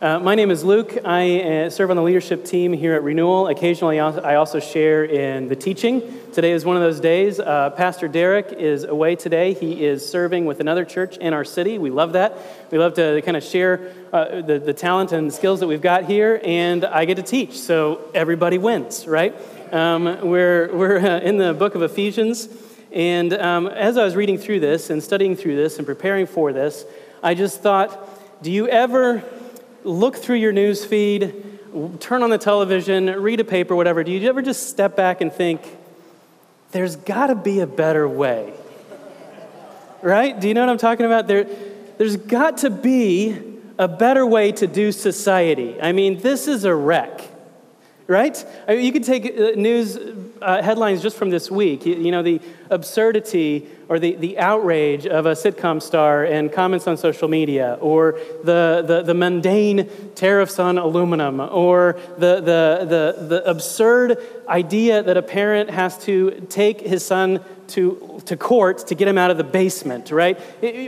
Uh, my name is Luke. I uh, serve on the leadership team here at Renewal. Occasionally, I also share in the teaching. Today is one of those days. Uh, Pastor Derek is away today. He is serving with another church in our city. We love that. We love to kind of share uh, the, the talent and skills that we've got here, and I get to teach, so everybody wins, right? Um, we're we're uh, in the book of Ephesians, and um, as I was reading through this and studying through this and preparing for this, I just thought, do you ever look through your news feed, turn on the television, read a paper, whatever, do you ever just step back and think, there's got to be a better way? Right? Do you know what I'm talking about? There, there's got to be a better way to do society. I mean, this is a wreck right? I mean, you could take uh, news uh, headlines just from this week. You, you, know, the absurdity or the, the outrage of a sitcom star and comments on social media, or the, the, the mundane tariffs on aluminum, or the, the, the, the absurd idea that a parent has to take his son to, to court to get him out of the basement, right?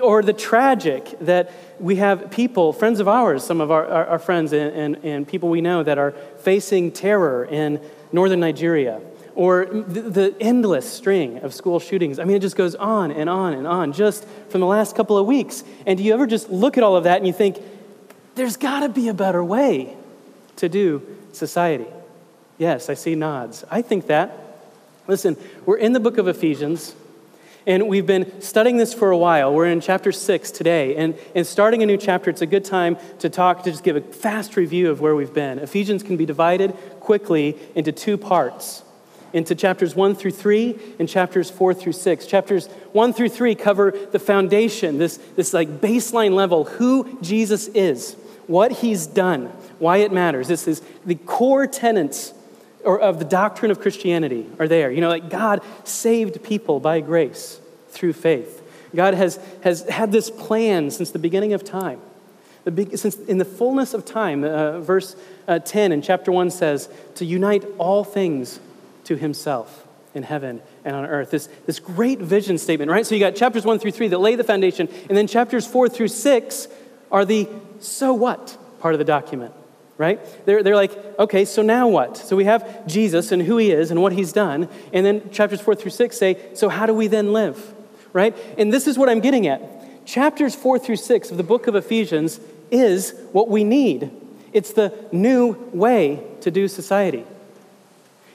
Or the tragic that we have people, friends of ours, some of our, our, our friends and, and, and, people we know that are facing terror in northern Nigeria. Or the, the endless string of school shootings. I mean, it just goes on and on and on just from the last couple of weeks. And do you ever just look at all of that and you think, there's got to be a better way to do society? Yes, I see nods. I think that. Listen, we're in the book of Ephesians, and we've been studying this for a while. We're in chapter six today. And, and starting a new chapter, it's a good time to talk, to just give a fast review of where we've been. Ephesians can be divided quickly into two parts into chapters 1 through 3 and chapters 4 through 6. Chapters 1 through 3 cover the foundation, this, this like baseline level, who Jesus is, what he's done, why it matters. This is the core tenets or of the doctrine of Christianity are there. You know, like God saved people by grace through faith. God has, has had this plan since the beginning of time. The, since in the fullness of time, uh, verse uh, 10 in chapter 1 says, to unite all things to himself in heaven and on earth. This, this great vision statement, right? So you got chapters 1 through 3 that lay the foundation, and then chapters 4 through 6 are the so what part of the document right? They're, they're like, okay, so now what? So we have Jesus and who he is and what he's done. And then chapters four through six say, so how do we then live, right? And this is what I'm getting at. Chapters four through six of the book of Ephesians is what we need. It's the new way to do society.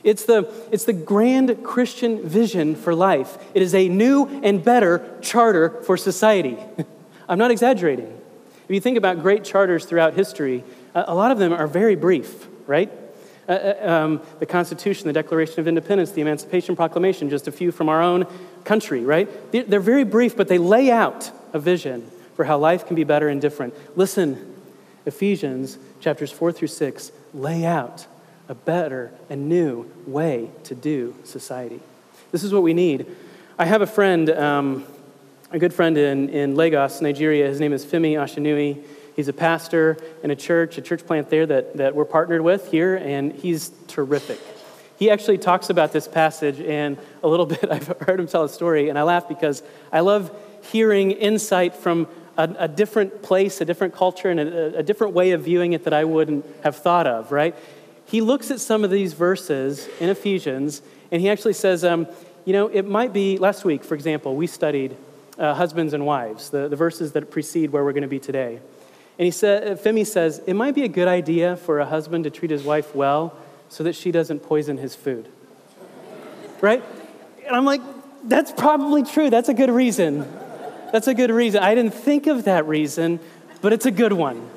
It's the, it's the grand Christian vision for life. It is a new and better charter for society. I'm not exaggerating. If you think about great charters throughout history, a lot of them are very brief, right? Uh, uh, um, the Constitution, the Declaration of Independence, the Emancipation Proclamation, just a few from our own country, right? They're very brief, but they lay out a vision for how life can be better and different. Listen, Ephesians chapters 4 through 6 lay out a better and new way to do society. This is what we need. I have a friend, um, a good friend in, in Lagos, Nigeria. His name is Femi Ashinui. He's a pastor in a church, a church plant there that, that we're partnered with here, and he's terrific. He actually talks about this passage, and a little bit, I've heard him tell a story, and I laugh because I love hearing insight from a, a different place, a different culture, and a, a different way of viewing it that I wouldn't have thought of, right? He looks at some of these verses in Ephesians, and he actually says, um, you know, it might be, last week, for example, we studied uh, husbands and wives, the, the verses that precede where we're going to be today. And he said, Femi says, it might be a good idea for a husband to treat his wife well so that she doesn't poison his food. Right? And I'm like, that's probably true. That's a good reason. That's a good reason. I didn't think of that reason, but it's a good one.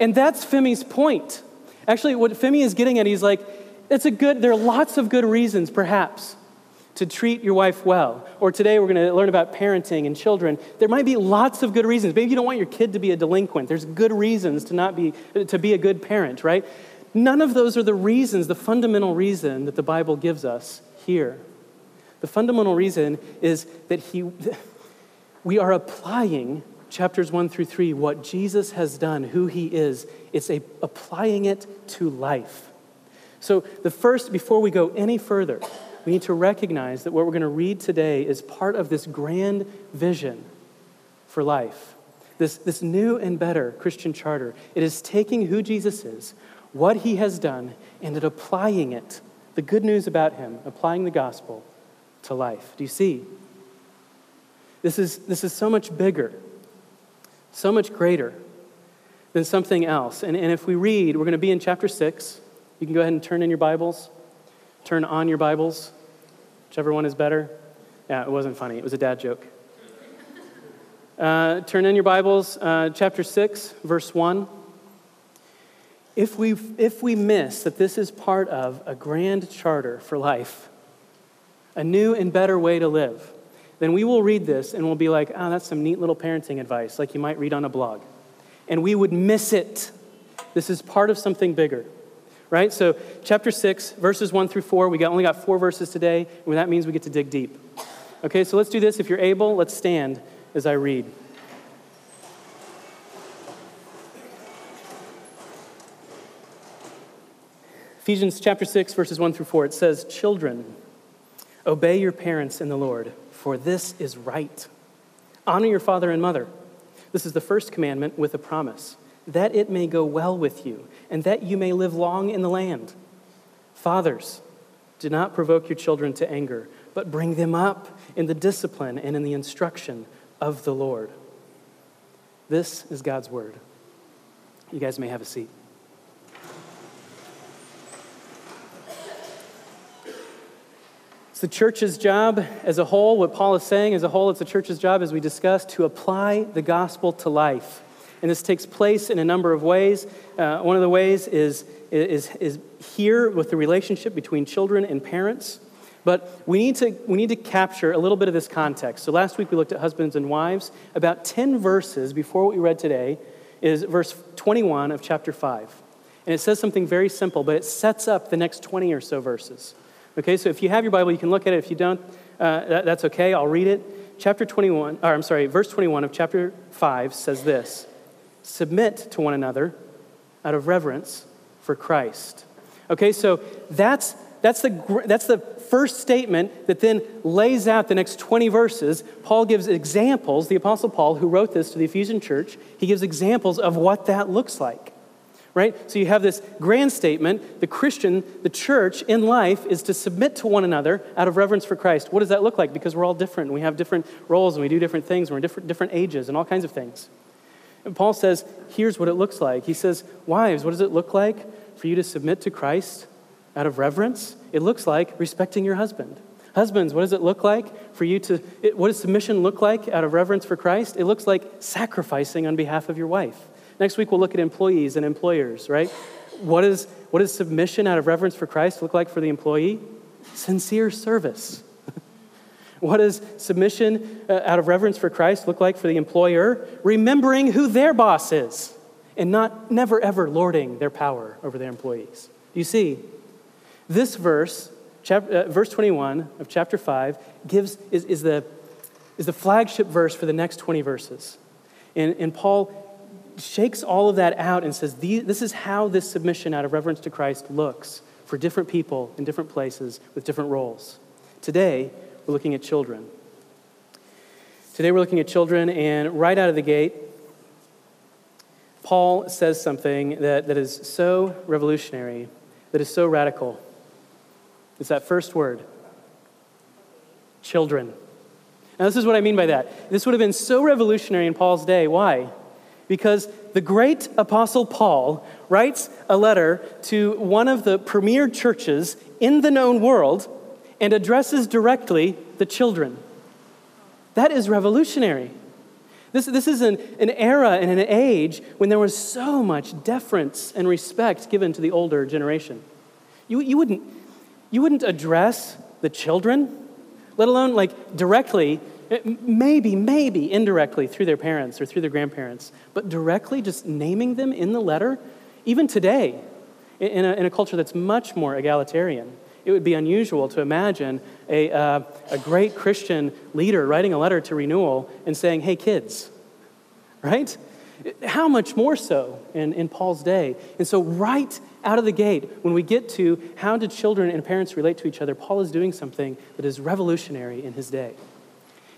And that's Femi's point. Actually, what Femi is getting at, he's like, it's a good, there are lots of good reasons, perhaps, to treat your wife well. Or today we're going to learn about parenting and children. There might be lots of good reasons. Maybe you don't want your kid to be a delinquent. There's good reasons to not be to be a good parent, right? None of those are the reasons, the fundamental reason that the Bible gives us here. The fundamental reason is that he we are applying chapters 1 through 3 what Jesus has done, who he is. It's a, applying it to life. So the first before we go any further, we need to recognize that what we're going to read today is part of this grand vision for life. This, this new and better Christian charter, it is taking who Jesus is, what he has done, and it applying it, the good news about him, applying the gospel to life. Do you see? This is, this is so much bigger, so much greater than something else. And, and if we read, we're going to be in chapter 6. You can go ahead and turn in your Bibles, turn on your Bibles, whichever one is better. Yeah, it wasn't funny, it was a dad joke. Uh, turn in your Bibles, uh, chapter 6, verse 1. If we, if we miss that this is part of a grand charter for life, a new and better way to live, then we will read this and we'll be like, oh, that's some neat little parenting advice, like you might read on a blog. And we would miss it. This is part of something bigger, right? So, chapter 6, verses 1 through 4, we got, only got four verses today, and that means we get to dig deep. Okay, so let's do this. If you're able, let's stand as I read. Ephesians chapter 6, verses 1 through 4, it says, Children, obey your parents in the Lord for this is right. Honor your father and mother. This is the first commandment with a promise that it may go well with you and that you may live long in the land. Fathers, do not provoke your children to anger, but bring them up in the discipline and in the instruction of the Lord. This is God's word. You guys may have a seat. It's the church's job as a whole, what Paul is saying as a whole, it's the church's job, as we discussed, to apply the gospel to life. And this takes place in a number of ways. Uh, one of the ways is, is, is here with the relationship between children and parents. But we need, to, we need to capture a little bit of this context. So last week we looked at husbands and wives. About 10 verses before what we read today is verse 21 of chapter 5. And it says something very simple, but it sets up the next 20 or so verses. Okay, so if you have your Bible, you can look at it. If you don't, uh, that, that's okay. I'll read it. Chapter 21, or I'm sorry, verse 21 of chapter 5 says this Submit to one another out of reverence for Christ. Okay, so that's, that's, the, that's the first statement that then lays out the next 20 verses. Paul gives examples, the Apostle Paul, who wrote this to the Ephesian church, he gives examples of what that looks like right? So you have this grand statement the Christian, the church in life is to submit to one another out of reverence for Christ. What does that look like? Because we're all different. We have different roles and we do different things. We're in different, different ages and all kinds of things. And Paul says, here's what it looks like. He says, Wives, what does it look like for you to submit to Christ out of reverence? It looks like respecting your husband. Husbands, what does it look like for you to, it, what does submission look like out of reverence for Christ? It looks like sacrificing on behalf of your wife. Next week, we'll look at employees and employers, right? What, is, what does submission out of reverence for Christ look like for the employee? Sincere service. what does submission uh, out of reverence for Christ look like for the employer? Remembering who their boss is and not never ever lording their power over their employees. You see, this verse, chapter, uh, verse 21 of chapter 5, gives, is, is, the, is the flagship verse for the next 20 verses. And, and Paul shakes all of that out and says, This is how this submission out of reverence to Christ looks for different people in different places with different roles. Today, we're looking at children. Today, we're looking at children, and right out of the gate, Paul says something that, that is so revolutionary, that is so radical. It's that first word children. Now, this is what I mean by that. This would have been so revolutionary in Paul's day. Why? Because the great apostle Paul writes a letter to one of the premier churches in the known world and addresses directly the children. That is revolutionary. This, this is an, an era and an age when there was so much deference and respect given to the older generation. You, you, wouldn't, you wouldn't address the children, let alone like directly Maybe, maybe indirectly through their parents or through their grandparents, but directly just naming them in the letter, even today, in a, in a culture that's much more egalitarian, it would be unusual to imagine a, uh, a great Christian leader writing a letter to renewal and saying, hey, kids, right? How much more so in, in Paul's day? And so, right out of the gate, when we get to how did children and parents relate to each other, Paul is doing something that is revolutionary in his day.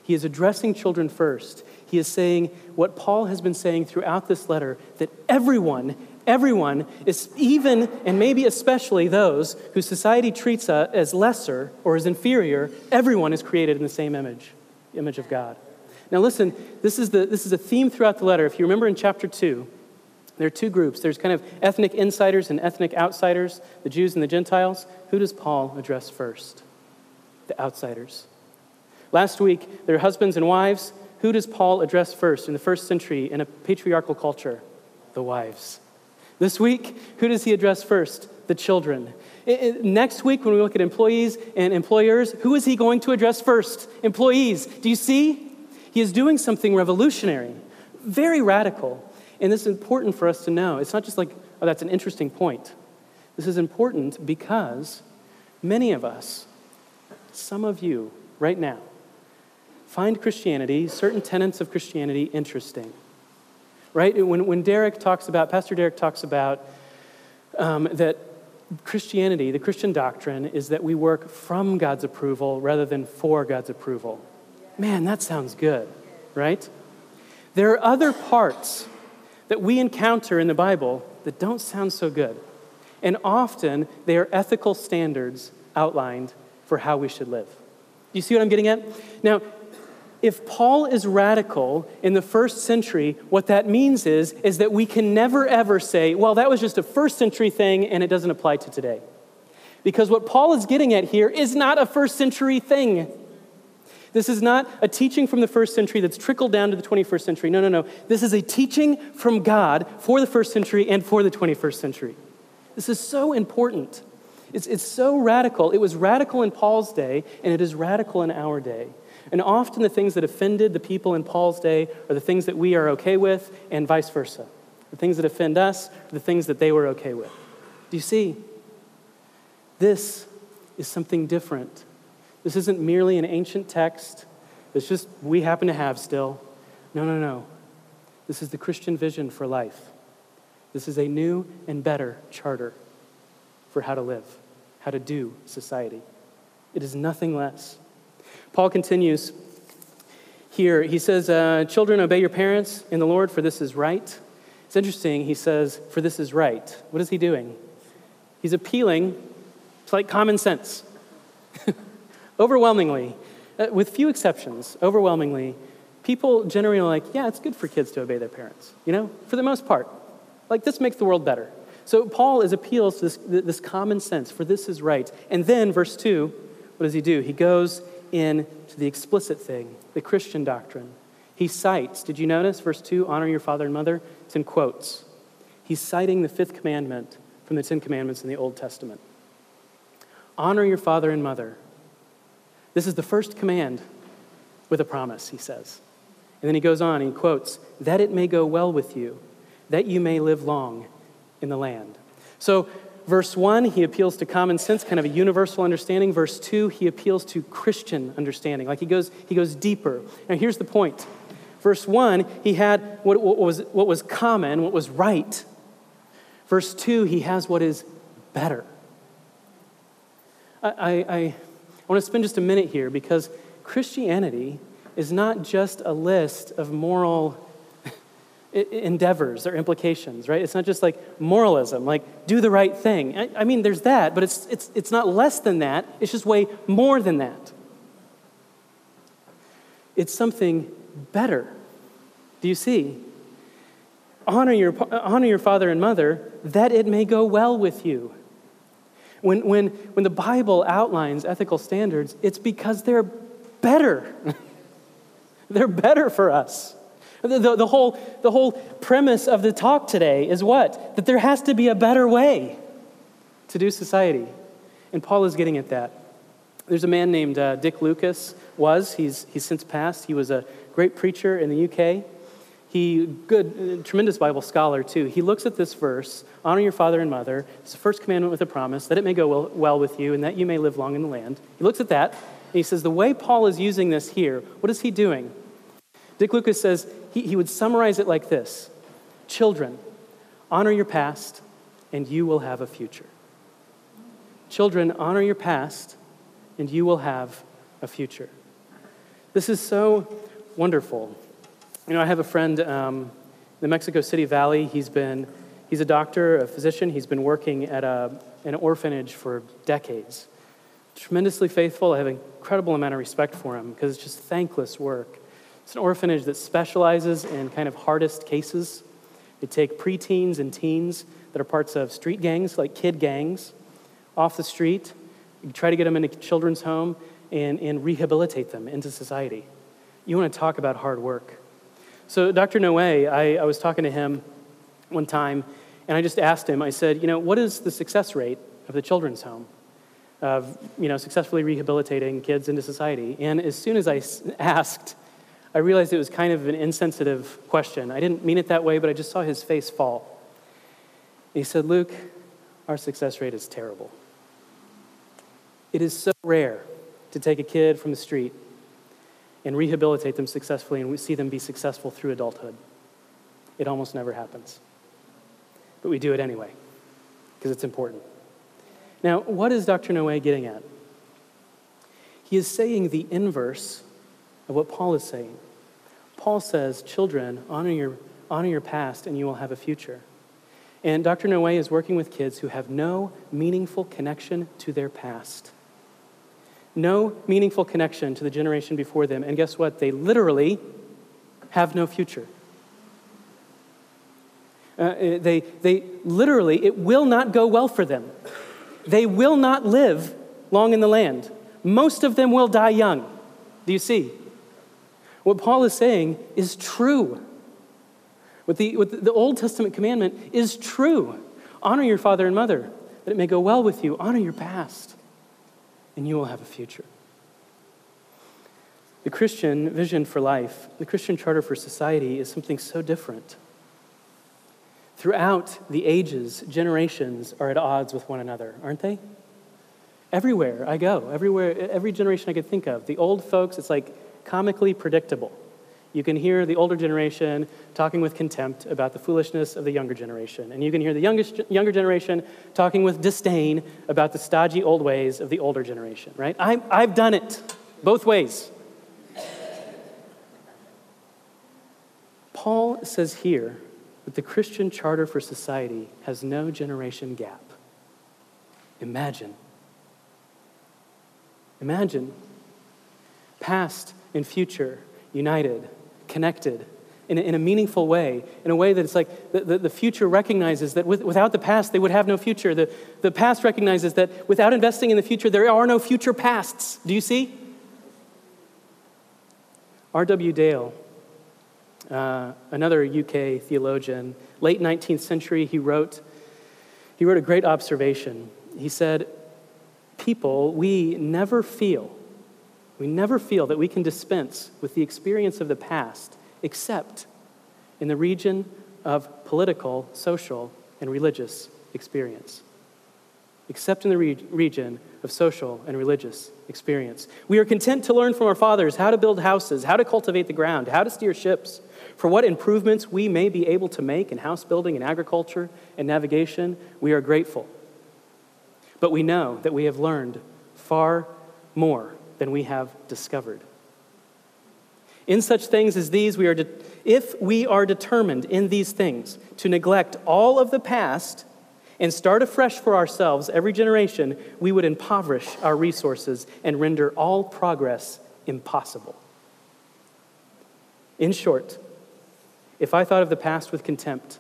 He is addressing children first. He is saying what Paul has been saying throughout this letter that everyone, everyone is even and maybe especially those who society treats uh, as lesser or as inferior, everyone is created in the same image, image of God. Now listen, this is, the, this is a theme throughout the letter. If you remember in chapter 2, there are two groups. There's kind of ethnic insiders and ethnic outsiders, the Jews and the Gentiles. Who does Paul address first? The outsiders. Last week, their husbands and wives. Who does Paul address first in the first century in a patriarchal culture? The wives. This week, who does he address first? The children. Next week, when we look at employees and employers, who is he going to address first? Employees. Do you see? He is doing something revolutionary, very radical. And this is important for us to know. It's not just like, oh, that's an interesting point. This is important because many of us, some of you right now, find Christianity, certain tenets of Christianity, interesting. Right? When, when Derek talks about, Pastor Derek talks about um, that Christianity, the Christian doctrine, is that we work from God's approval rather than for God's approval. Man, that sounds good, right? There are other parts that we encounter in the Bible that don't sound so good. And often they are ethical standards outlined for how we should live. You see what I'm getting at? Now, if Paul is radical in the first century, what that means is, is that we can never ever say, well, that was just a first century thing and it doesn't apply to today. Because what Paul is getting at here is not a first century thing. This is not a teaching from the first century that's trickled down to the 21st century. No, no, no. This is a teaching from God for the first century and for the 21st century. This is so important. It's, it's so radical. It was radical in Paul's day, and it is radical in our day. And often the things that offended the people in Paul's day are the things that we are okay with, and vice versa. The things that offend us are the things that they were okay with. Do you see? This is something different this isn't merely an ancient text that's just we happen to have still. No, no, no. This is the Christian vision for life. This is a new and better charter for how to live, how to do society. It is nothing less. Paul continues here. He says, uh, Children, obey your parents in the Lord, for this is right. It's interesting. He says, For this is right. What is he doing? He's appealing to like common sense. Overwhelmingly, uh, with few exceptions, overwhelmingly, people generally are like, yeah, it's good for kids to obey their parents, you know, for the most part. Like, this makes the world better. So Paul is appeals to this, this common sense, for this is right. And then, verse 2, what does he do? He goes in to the explicit thing, the Christian doctrine. He cites, did you notice, verse 2, honor your father and mother? It's in quotes. He's citing the fifth commandment from the Ten Commandments in the Old Testament. Honor your father and mother. This is the first command with a promise, he says. And then he goes on, he quotes, that it may go well with you, that you may live long in the land. So, verse 1, he appeals to common sense, kind of a universal understanding. Verse 2, he appeals to Christian understanding. Like he goes, he goes deeper. Now, here's the point. Verse 1, he had what, what, was, what was common, what was right. Verse 2, he has what is better. I, I, I want to spend just a minute here because Christianity is not just a list of moral endeavors or implications, right? It's not just like moralism, like do the right thing. I, I, mean, there's that, but it's, it's, it's not less than that, it's just way more than that. It's something better. Do you see? Honor your, honor your father and mother that it may go well with you. When, when, when the Bible outlines ethical standards, it's because they're better. they're better for us. The, the, the, whole, the whole premise of the talk today is what? That there has to be a better way to do society. And Paul is getting at that. There's a man named uh, Dick Lucas, was, he's, he's since passed. He was a great preacher in the UK. He, good, tremendous Bible scholar too. He looks at this verse, honor your father and mother. It's the first commandment with a promise that it may go well, well with you and that you may live long in the land. He looks at that and he says, the way Paul is using this here, what is he doing? Dick Lucas says he, he would summarize it like this Children, honor your past and you will have a future. Children, honor your past and you will have a future. This is so wonderful. You know, I have a friend um, in the Mexico City Valley. He's been, he's a doctor, a physician. He's been working at a, an orphanage for decades. Tremendously faithful. I have an incredible amount of respect for him because it's just thankless work. It's an orphanage that specializes in kind of hardest cases. They take preteens and teens that are parts of street gangs, like kid gangs, off the street, you try to get them into children's home, and, and rehabilitate them into society. You want to talk about hard work. So, Dr. Noe, I, I was talking to him one time, and I just asked him, I said, you know, what is the success rate of the children's home? Of, you know, successfully rehabilitating kids into society. And as soon as I asked, I realized it was kind of an insensitive question. I didn't mean it that way, but I just saw his face fall. He said, Luke, our success rate is terrible. It is so rare to take a kid from the street and rehabilitate them successfully and we see them be successful through adulthood. It almost never happens. But we do it anyway because it's important. Now, what is Dr. Noe getting at? He is saying the inverse of what Paul is saying. Paul says, Children, honor your, honor your past and you will have a future. And Dr. Noe is working with kids who have no meaningful connection to their past no meaningful connection to the generation before them. And guess what? They literally have no future. Uh, uh, they, they literally, it will not go well for them. They will not live long in the land. Most of them will die young. Do you see? What Paul is saying is true. What the, what the Old Testament commandment is true. Honor your father and mother, that it may go well with you. Honor your past and you will have a future. The Christian vision for life, the Christian charter for society, is something so different. Throughout the ages, generations are at odds with one another, aren't they? Everywhere I go, everywhere, every generation I could think of, the old folks, it's like comically predictable. You can hear the older generation talking with contempt about the foolishness of the younger generation. And you can hear the youngest, younger generation talking with disdain about the stodgy old ways of the older generation, right? I, I've done it both ways. Paul says here that the Christian charter for society has no generation gap. Imagine. Imagine past and future united connected in a, in a meaningful way, in a way that it's like the, the, the future recognizes that with, without the past, they would have no future. The, the past recognizes that without investing in the future, there are no future pasts. Do you see? R.W. Dale, uh, another UK theologian, late 19th century, he wrote, he wrote a great observation. He said, People, we never feel we never feel that we can dispense with the experience of the past except in the region of political, social, and religious experience. Except in the re- region of social and religious experience. We are content to learn from our fathers how to build houses, how to cultivate the ground, how to steer ships, for what improvements we may be able to make in house building and agriculture and navigation. We are grateful. But we know that we have learned far more than we have discovered. In such things as these, we are de- if we are determined in these things to neglect all of the past and start afresh for ourselves every generation, we would impoverish our resources and render all progress impossible. In short, if I thought of the past with contempt,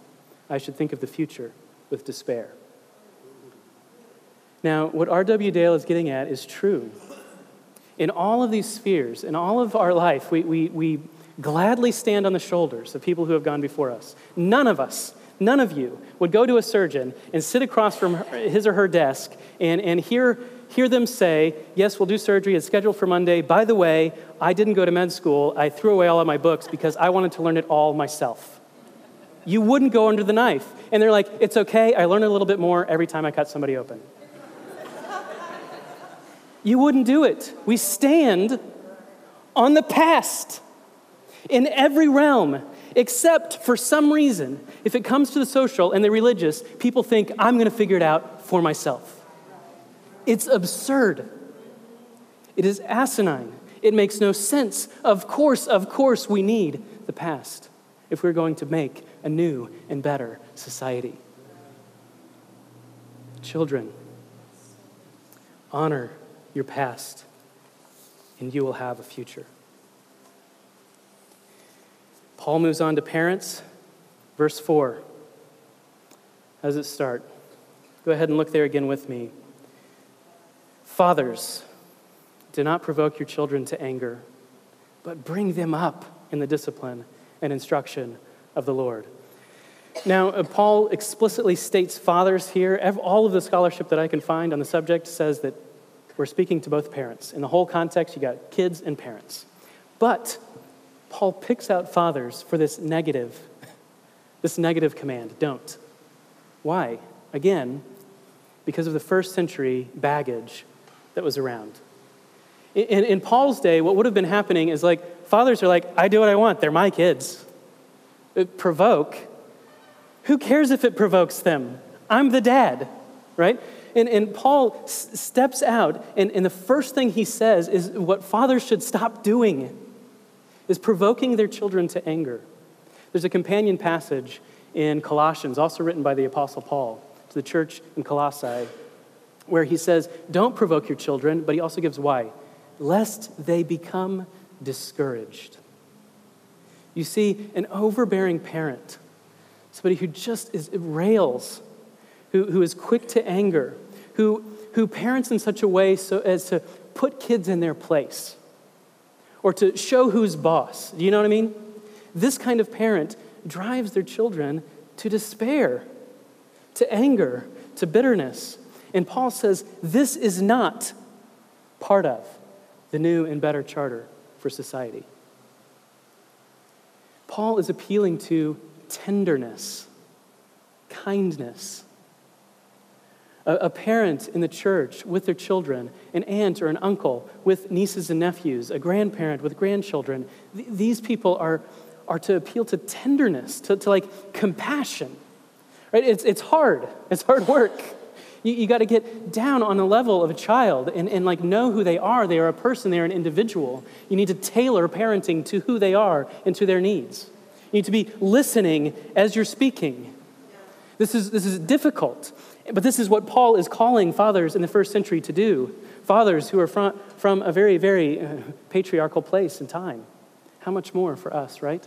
I should think of the future with despair. Now, what R.W. Dale is getting at is true in all of these spheres, in all of our life, we, we, we gladly stand on the shoulders of people who have gone before us. None of us, none of you, would go to a surgeon and sit across from his or her desk and, and hear, hear them say, Yes, we'll do surgery. It's scheduled for Monday. By the way, I didn't go to med school. I threw away all of my books because I wanted to learn it all myself. You wouldn't go under the knife. And they're like, It's okay. I learn a little bit more every time I cut somebody open. You wouldn't do it. We stand on the past in every realm, except for some reason, if it comes to the social and the religious, people think, I'm going to figure it out for myself. It's absurd. It is asinine. it makes no sense. Of course, of course, we need the past if we're going to make a new and better society. Children, honor your past, and you will have a future. Paul moves on to parents. Verse 4. How does it start? Go ahead and look there again with me. Fathers, do not provoke your children to anger, but bring them up in the discipline and instruction of the Lord. Now, uh, Paul explicitly states fathers here. All of the scholarship that I can find on the subject says that we're speaking to both parents. In the whole context, you got kids and parents. But Paul picks out fathers for this negative, this negative command don't. Why? Again, because of the first century baggage that was around. In, in, Paul's day, what would have been happening is like fathers are like, I do what I want, they're my kids. It provoke. Who cares if it provokes them? I'm the dad, right? And, and Paul s- steps out, and, and the first thing he says is what fathers should stop doing is provoking their children to anger. There's a companion passage in Colossians, also written by the Apostle Paul to the church in Colossae, where he says, Don't provoke your children, but he also gives why? Lest they become discouraged. You see, an overbearing parent, somebody who just is rails, who, who is quick to anger, who, who parents in such a way so as to put kids in their place or to show who's boss. Do you know what I mean? This kind of parent drives their children to despair, to anger, to bitterness. And Paul says this is not part of the new and better charter for society. Paul is appealing to tenderness, kindness, a, a parent in the church with their children, an aunt or an uncle with nieces and nephews, a grandparent with grandchildren. Th- these people are, are to appeal to tenderness, to, to like compassion. Right? It's, it's hard, it's hard work. You, you got to get down on the level of a child and, and like know who they are. They are a person, they are an individual. You need to tailor parenting to who they are and to their needs. You need to be listening as you're speaking. This is, this is difficult. But this is what Paul is calling fathers in the first century to do. Fathers who are from, from a very, very uh, patriarchal place and time. How much more for us, right?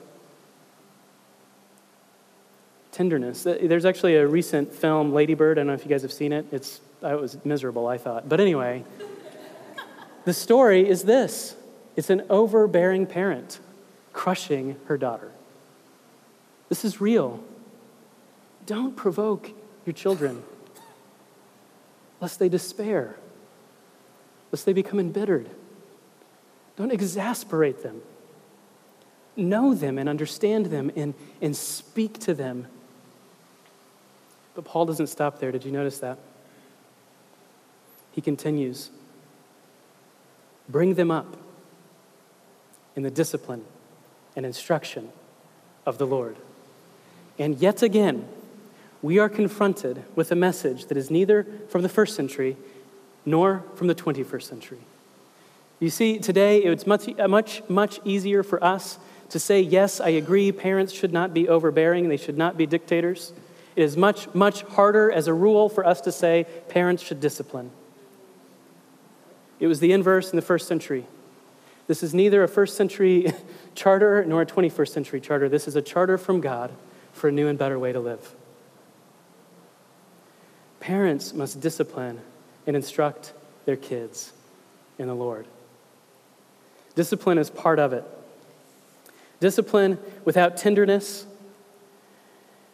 Tenderness. There's actually a recent film, Lady Bird. I don't know if you guys have seen it. It's, it was miserable, I thought. But anyway, the story is this it's an overbearing parent crushing her daughter. This is real. Don't provoke your children lest they despair, lest they become embittered. Don't exasperate them. Know them and understand them and, and speak to them. But Paul doesn't stop there. Did you notice that? He continues Bring them up in the discipline and instruction of the Lord. And yet again, we are confronted with a message that is neither from the first century nor from the 21st century. You see, today it's much, uh, much, much easier for us to say, yes, I agree, parents should not be overbearing, they should not be dictators. It is much, much harder as a rule for us to say parents should discipline. It was the inverse in the first century. This is neither a first century charter nor a 21st century charter. This is a charter from God for a new and better way to live. Parents must discipline and instruct their kids in the Lord. Discipline is part of it. Discipline without tenderness,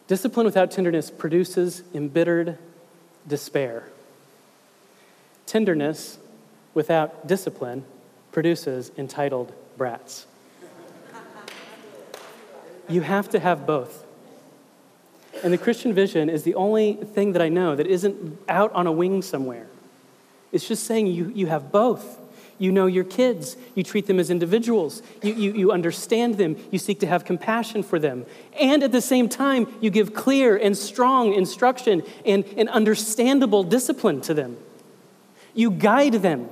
discipline without tenderness produces embittered despair. Tenderness without discipline produces entitled brats. You have to have both. And the Christian vision is the only thing that I know that isn't out on a wing somewhere. It's just saying you, you have both. You know your kids. You treat them as individuals. You, you, you understand them. You seek to have compassion for them. And at the same time, you give clear and strong instruction and, and understandable discipline to them. You guide them.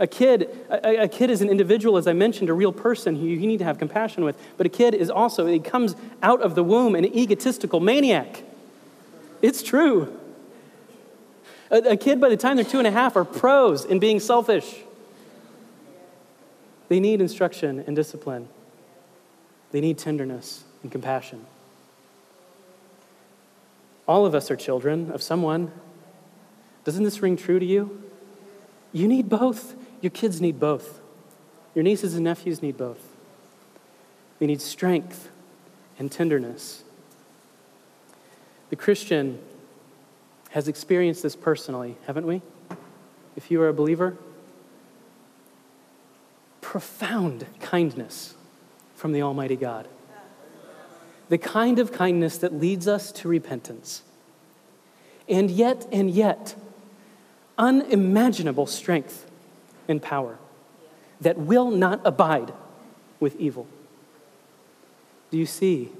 A kid, a, a, kid is an individual, as I mentioned, a real person who you need to have compassion with. But a kid is also, he comes out of the womb an egotistical maniac. It's true. A, a kid, by the time they're two and a half, are pros in being selfish. They need instruction and discipline, they need tenderness and compassion. All of us are children of someone. Doesn't this ring true to you? You need both. Your kids need both. Your nieces and nephews need both. They need strength and tenderness. The Christian has experienced this personally, haven't we? If you are a believer, profound kindness from the Almighty God. The kind of kindness that leads us to repentance. And yet, and yet, unimaginable strength and power that will not abide with evil. Do you see?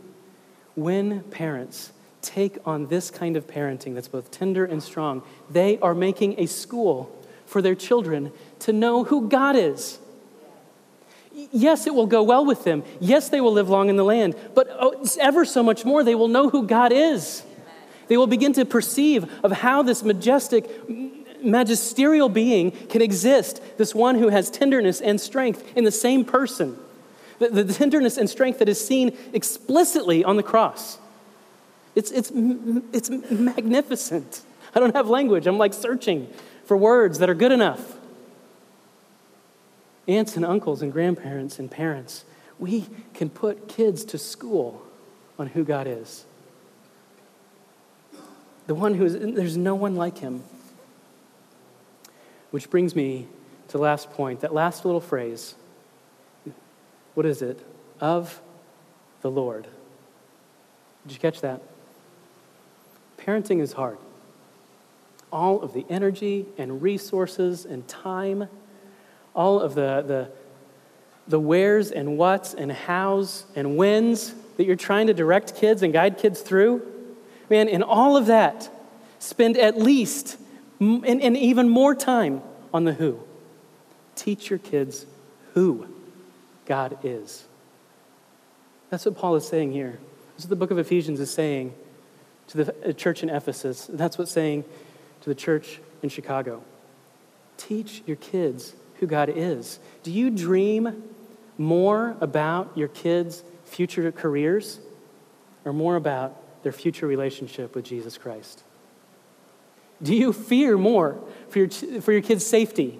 When parents take on this kind of parenting that's both tender and strong, they are making a school for their children to know who God is. Yes, it will go well with them. Yes, they will live long in the land. But oh, ever so much more, they will know who God is. They will begin to perceive of how this majestic magisterial being can exist, this one who has tenderness and strength in the same person. The, the tenderness and strength that is seen explicitly on the cross. It's, it's, it's magnificent. I don't have language. I'm like searching for words that are good enough. Aunts and uncles and grandparents and parents, we can put kids to school on who God is. The one who is, there's no one like him. Which brings me to the last point, that last little phrase. What is it? Of the Lord. Did you catch that? Parenting is hard. All of the energy and resources and time, all of the, the, the wheres and whats and hows and whens that you're trying to direct kids and guide kids through, man, in all of that, spend at least and, and even more time on the who. Teach your kids who God is. That's what Paul is saying here. That's what the book of Ephesians is saying to the uh, church in Ephesus. That's what's saying to the church in Chicago. Teach your kids who God is. Do you dream more about your kids' future careers or more about their future relationship with Jesus Christ? Do you fear more for your, for your kids' safety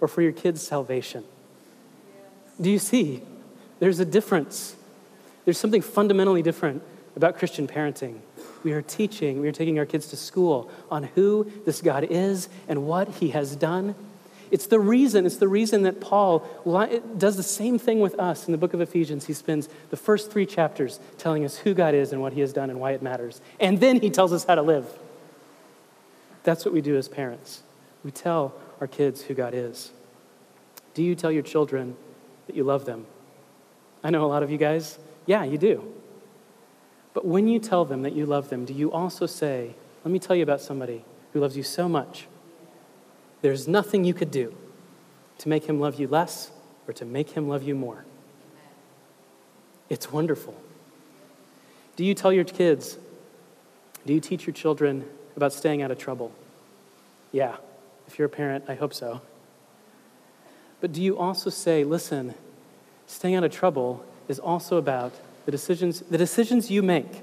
or for your kids' salvation? Do you see? There's a difference. There's something fundamentally different about Christian parenting. We are teaching, we are taking our kids to school on who this God is and what he has done. It's the reason, it's the reason that Paul does the same thing with us in the book of Ephesians. He spends the first three chapters telling us who God is and what he has done and why it matters. And then he tells us how to live. That's what we do as parents. We tell our kids who God is. Do you tell your children that you love them? I know a lot of you guys, yeah, you do. But when you tell them that you love them, do you also say, let me tell you about somebody who loves you so much? There's nothing you could do to make him love you less or to make him love you more. It's wonderful. Do you tell your kids, do you teach your children about staying out of trouble? Yeah, if you're a parent, I hope so. But do you also say, listen, staying out of trouble is also about the decisions, the decisions you make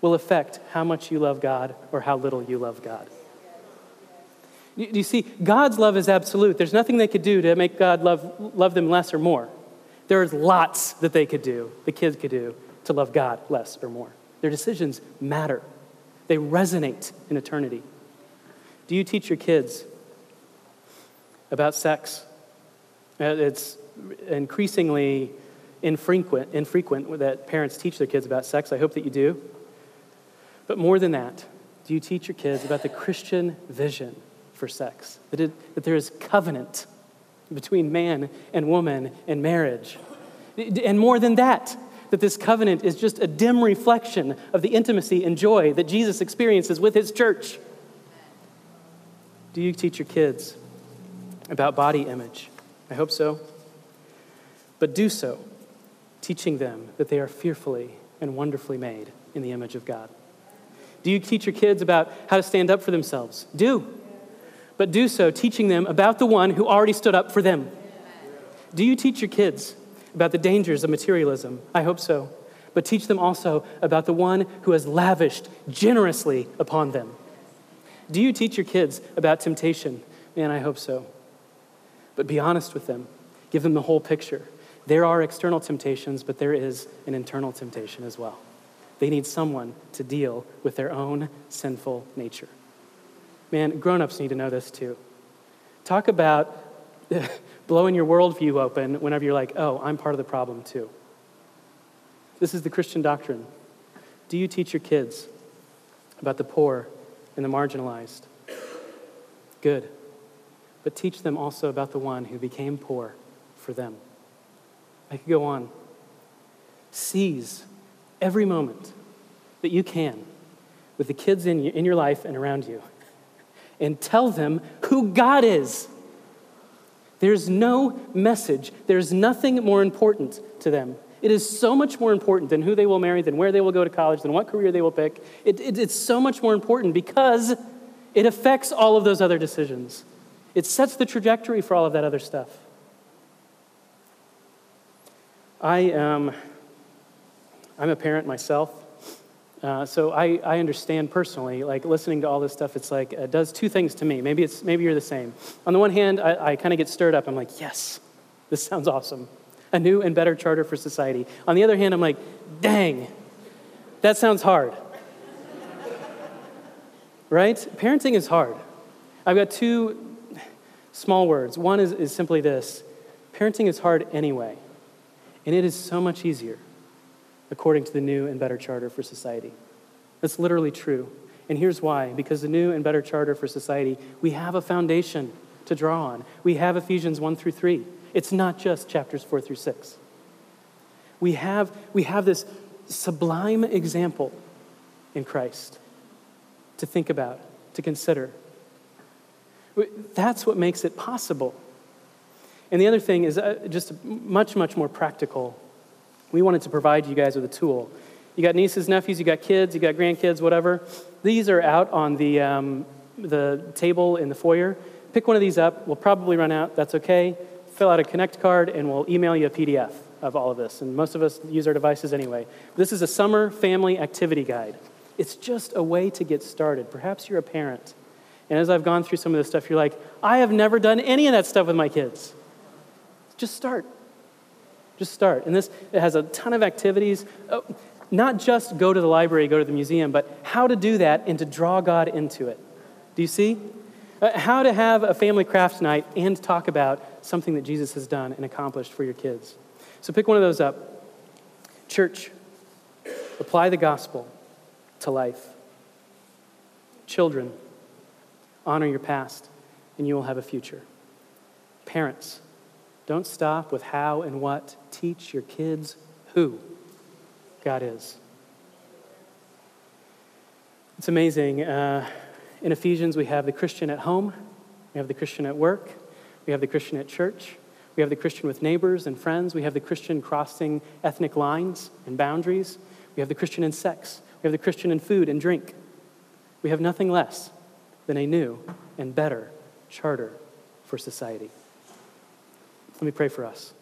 will affect how much you love God or how little you love God. Do you see, God's love is absolute. There's nothing they could do to make God love, love them less or more. There's lots that they could do, the kids could do, to love God less or more. Their decisions matter. They resonate in eternity. Do you teach your kids about sex? Uh, it's increasingly infrequent, infrequent that parents teach their kids about sex. I hope that you do. But more than that, do you teach your kids about the Christian vision for sex? That, it, that there is covenant between man and woman in marriage. And more than that, that this covenant is just a dim reflection of the intimacy and joy that Jesus experiences with his church. Do you teach your kids about body image? I hope so. But do so, teaching them that they are fearfully and wonderfully made in the image of God. Do you teach your kids about how to stand up for themselves? Do. But do so teaching them about the one who already stood up for them. Do you teach your kids about the dangers of materialism? I hope so. But teach them also about the one who has lavished generously upon them. Do you teach your kids about temptation? Man, I hope so. But be honest with them, give them the whole picture. There are external temptations, but there is an internal temptation as well. They need someone to deal with their own sinful nature. Man, grown ups need to know this too. Talk about blowing your worldview open whenever you're like, oh, I'm part of the problem too. This is the Christian doctrine. Do you teach your kids about the poor and the marginalized? Good. But teach them also about the one who became poor for them. I could go on. Seize every moment that you can with the kids in, in your life and around you and tell them who God is. There's no message, there's nothing more important to them. It is so much more important than who they will marry, than where they will go to college, than what career they will pick. It, it, it's so much more important because it affects all of those other decisions. It sets the trajectory for all of that other stuff. I, am, I'm a parent myself. Uh, so I, I understand personally, like listening to all this stuff, it's like, it does two things to me. Maybe, it's, maybe you're the same. On the one hand, I, I kind of get stirred up. I'm like, yes, this sounds awesome. A new and better charter for society. On the other hand, I'm like, dang, that sounds hard. right? Parenting is hard. I've got two small words. One is, is simply this parenting is hard anyway. And it is so much easier according to the new and better charter for society. That's literally true. And here's why because the new and better charter for society, we have a foundation to draw on. We have Ephesians 1 through 3. It's not just chapters 4 through 6. We have, we have this sublime example in Christ to think about, to consider. That's what makes it possible and the other thing is uh, just much, much more practical. We wanted to provide you guys with a tool. You got nieces, nephews, you got kids, you got grandkids, whatever. These are out on the, um, the table in the foyer. Pick one of these up. We'll probably run out. That's okay. Fill out a Connect card, and we'll email you a PDF of all of this. And most of us use our devices anyway. This is a summer family activity guide. It's just a way to get started. Perhaps you're a parent. And as I've gone through some of this stuff, you're like, I have never done any of that stuff with my kids. Just start. Just start. And this it has a ton of activities. Oh, not just go to the library, go to the museum, but how to do that and to draw God into it. Do you see? Uh, how to have a family craft night and talk about something that Jesus has done and accomplished for your kids. So pick one of those up. Church, apply the gospel to life. Children, honor your past, and you will have a future. Parents, don't stop with how and what. Teach your kids who God is. It's amazing. Uh, in Ephesians, we have the Christian at home, we have the Christian at work, we have the Christian at church, we have the Christian with neighbors and friends, we have the Christian crossing ethnic lines and boundaries, we have the Christian in sex, we have the Christian in food and drink. We have nothing less than a new and better charter for society. Let me pray for us.